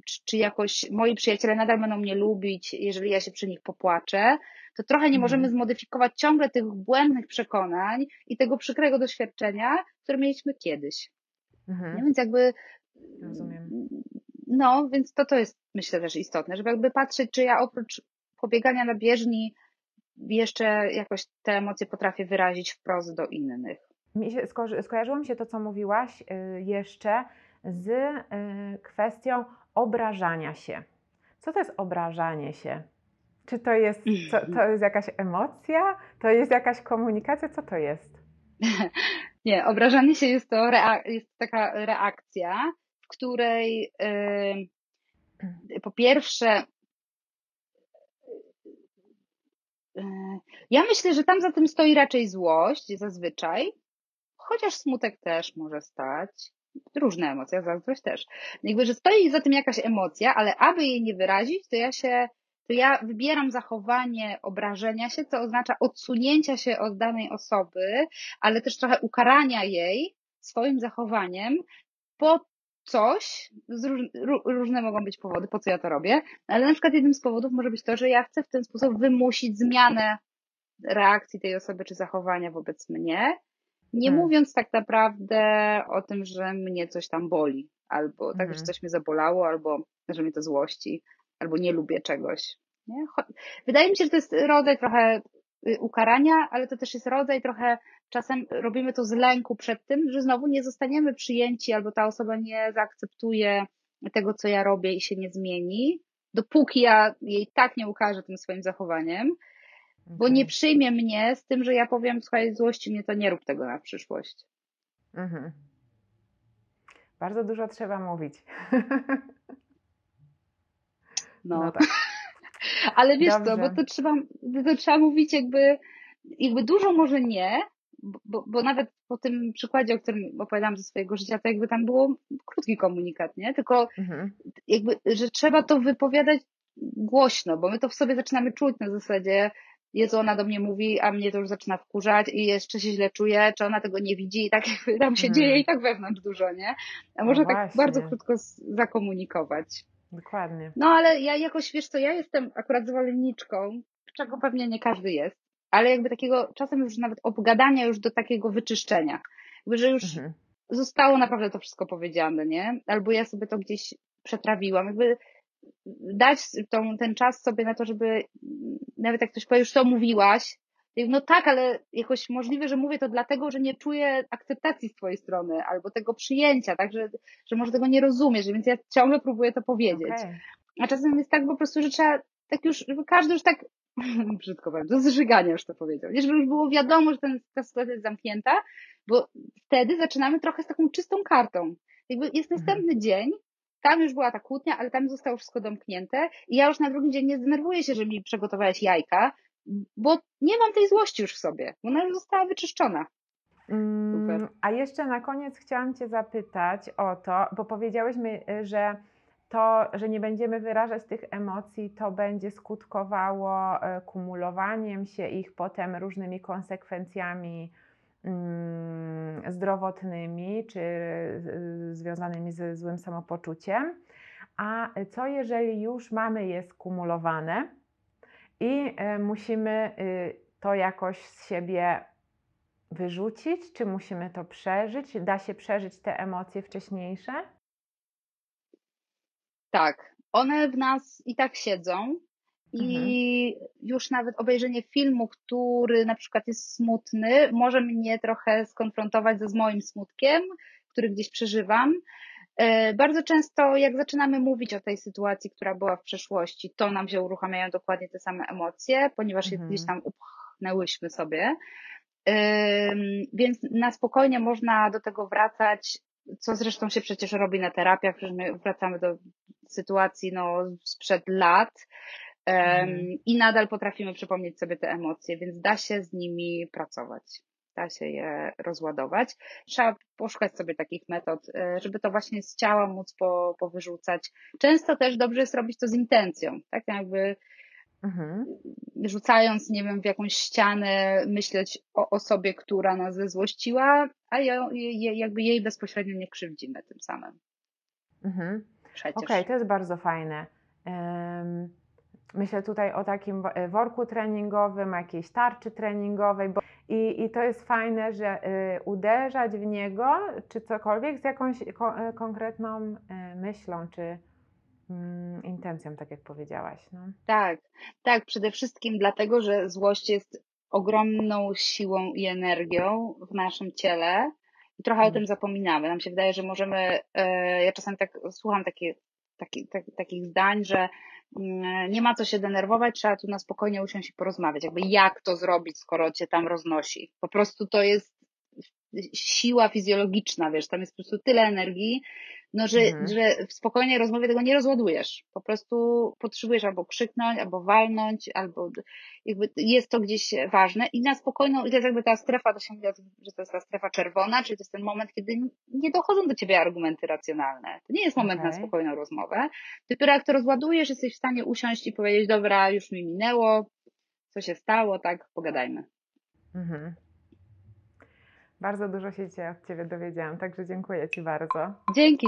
czy, czy jakoś moi przyjaciele nadal będą mnie lubić, jeżeli ja się przy nich popłaczę, to trochę nie Mhm. możemy zmodyfikować ciągle tych błędnych przekonań i tego przykrego doświadczenia, które mieliśmy kiedyś. Mhm. Więc jakby Rozumiem. no, więc to to jest myślę też istotne, żeby jakby patrzeć, czy ja oprócz pobiegania na bieżni jeszcze jakoś te emocje potrafię wyrazić wprost do innych. Mi się, sko- skojarzyło mi się to, co mówiłaś y, jeszcze z y, kwestią obrażania się. Co to jest obrażanie się? Czy to jest, co, to jest jakaś emocja? To jest jakaś komunikacja? Co to jest? Nie, obrażanie się jest to jest taka reakcja, w której yy, po pierwsze y, ja myślę, że tam za tym stoi raczej złość zazwyczaj, chociaż smutek też może stać. Różne emocje, zazdrość też. Jakby, że stoi za tym jakaś emocja, ale aby jej nie wyrazić, to ja się, to ja wybieram zachowanie obrażenia się, co oznacza odsunięcia się od danej osoby, ale też trochę ukarania jej swoim zachowaniem po coś, róż, różne mogą być powody, po co ja to robię, ale na przykład jednym z powodów może być to, że ja chcę w ten sposób wymusić zmianę reakcji tej osoby czy zachowania wobec mnie, nie hmm. mówiąc tak naprawdę o tym, że mnie coś tam boli, albo tak, hmm. że coś mnie zabolało, albo że mnie to złości, albo nie lubię czegoś. Nie? Wydaje mi się, że to jest rodzaj trochę y, ukarania, ale to też jest rodzaj trochę, czasem robimy to z lęku przed tym, że znowu nie zostaniemy przyjęci, albo ta osoba nie zaakceptuje tego, co ja robię i się nie zmieni, dopóki ja jej tak nie ukażę tym swoim zachowaniem, bo nie przyjmie mnie z tym, że ja powiem, słuchaj, złości mnie to nie rób tego na przyszłość. Mhm. Bardzo dużo trzeba mówić. No, no tak. Ale wiesz Dobrze. co, bo to trzeba, to trzeba mówić jakby, jakby dużo może nie, bo, bo nawet po tym przykładzie, o którym opowiadałam ze swojego życia, to jakby tam było krótki komunikat, nie? Tylko mhm. jakby, że trzeba to wypowiadać głośno, bo my to w sobie zaczynamy czuć na zasadzie, Jezu, ona do mnie mówi, a mnie to już zaczyna wkurzać i jeszcze się źle czuję, czy ona tego nie widzi i tak tam się hmm. dzieje i tak wewnątrz dużo, nie? A może no tak bardzo krótko zakomunikować. Dokładnie. No ale ja jakoś, wiesz co, ja jestem akurat zwolenniczką, czego pewnie nie każdy jest, ale jakby takiego czasem już nawet obgadania już do takiego wyczyszczenia. Jakby, że już mhm. zostało naprawdę to wszystko powiedziane, nie? Albo ja sobie to gdzieś przetrawiłam. Jakby dać tą, ten czas sobie na to, żeby nawet jak ktoś powie, już to mówiłaś, no tak, ale jakoś możliwe, że mówię to dlatego, że nie czuję akceptacji z twojej strony albo tego przyjęcia, tak, że, że może tego nie rozumiesz, więc ja ciągle próbuję to powiedzieć. Okay. A czasem jest tak po prostu, że trzeba tak już, żeby każdy już tak, brzydko powiem, do zżygania już to powiedział, nie, żeby już było wiadomo, że ten, ta sytuacja jest zamknięta, bo wtedy zaczynamy trochę z taką czystą kartą. Jakby jest mhm. następny dzień, tam już była ta kłótnia, ale tam zostało wszystko domknięte i ja już na drugi dzień nie zdenerwuję się, że mi przygotowałeś jajka, bo nie mam tej złości już w sobie, ona już została wyczyszczona. Mm, a jeszcze na koniec chciałam Cię zapytać o to, bo powiedziałyśmy, y, że to, że nie będziemy wyrażać tych emocji, to będzie skutkowało y, kumulowaniem się ich potem różnymi konsekwencjami zdrowotnymi czy związanymi ze złym samopoczuciem. A co jeżeli już mamy je skumulowane? i e, musimy y, to jakoś z siebie wyrzucić, czy musimy to przeżyć? Da się przeżyć te emocje wcześniejsze? Tak, one w nas i tak siedzą. I mhm. już nawet obejrzenie filmu, który na przykład jest smutny, może mnie trochę skonfrontować ze z moim smutkiem, który gdzieś przeżywam. E, bardzo często, jak zaczynamy mówić o tej sytuacji, która była w przeszłości, to nam się uruchamiają dokładnie te same emocje, ponieważ mhm. je gdzieś tam upchnęłyśmy sobie. Więc na spokojnie można do tego wracać, co zresztą się przecież robi na terapiach, że my wracamy do sytuacji no, sprzed lat mhm. i nadal potrafimy przypomnieć sobie te emocje, więc da się z nimi pracować da się je rozładować. Trzeba poszukać sobie takich metod, e, żeby to właśnie z ciała móc po, powyrzucać. Często też dobrze jest robić to z intencją, tak jakby mhm. rzucając, nie wiem, w jakąś ścianę, myśleć o osobie, która nas zezłościła, a ją, je, jakby jej bezpośrednio nie krzywdzimy tym samym. Mhm. Okej, okay, to jest bardzo fajne. Um... Myślę tutaj o takim worku treningowym, jakiejś tarczy treningowej, bo i, I to jest fajne, że y, uderzać w niego, czy cokolwiek z jakąś y, konkretną myślą, czy y, intencją, tak jak powiedziałaś. No. Tak, tak, przede wszystkim dlatego, że złość jest ogromną siłą i energią w naszym ciele i trochę hmm. o tym zapominamy. Nam się wydaje, że możemy, ja czasami tak słucham takie, takie, tak, takich zdań, że Mm, nie ma co się denerwować, trzeba tu na spokojnie usiąść i porozmawiać. Jakby jak to zrobić, skoro cię tam roznosi. Po prostu to jest siła fizjologiczna, wiesz, tam jest po prostu tyle energii, no, że, Mhm. że w spokojnej rozmowie tego nie rozładujesz. Po prostu potrzebujesz albo krzyknąć, albo walnąć, albo jakby jest to gdzieś ważne i na spokojną, i to jest jakby ta strefa, tym, że to jest ta strefa czerwona, czyli to jest ten moment, kiedy nie dochodzą do ciebie argumenty racjonalne. To nie jest moment na Okej. spokojną rozmowę. Dopiero jak to rozładujesz, jesteś w stanie usiąść i powiedzieć, dobra, już mi minęło, co się stało, tak, pogadajmy. Mhm. Bardzo dużo się dzisiaj od Ciebie dowiedziałam, także dziękuję Ci bardzo. Dzięki.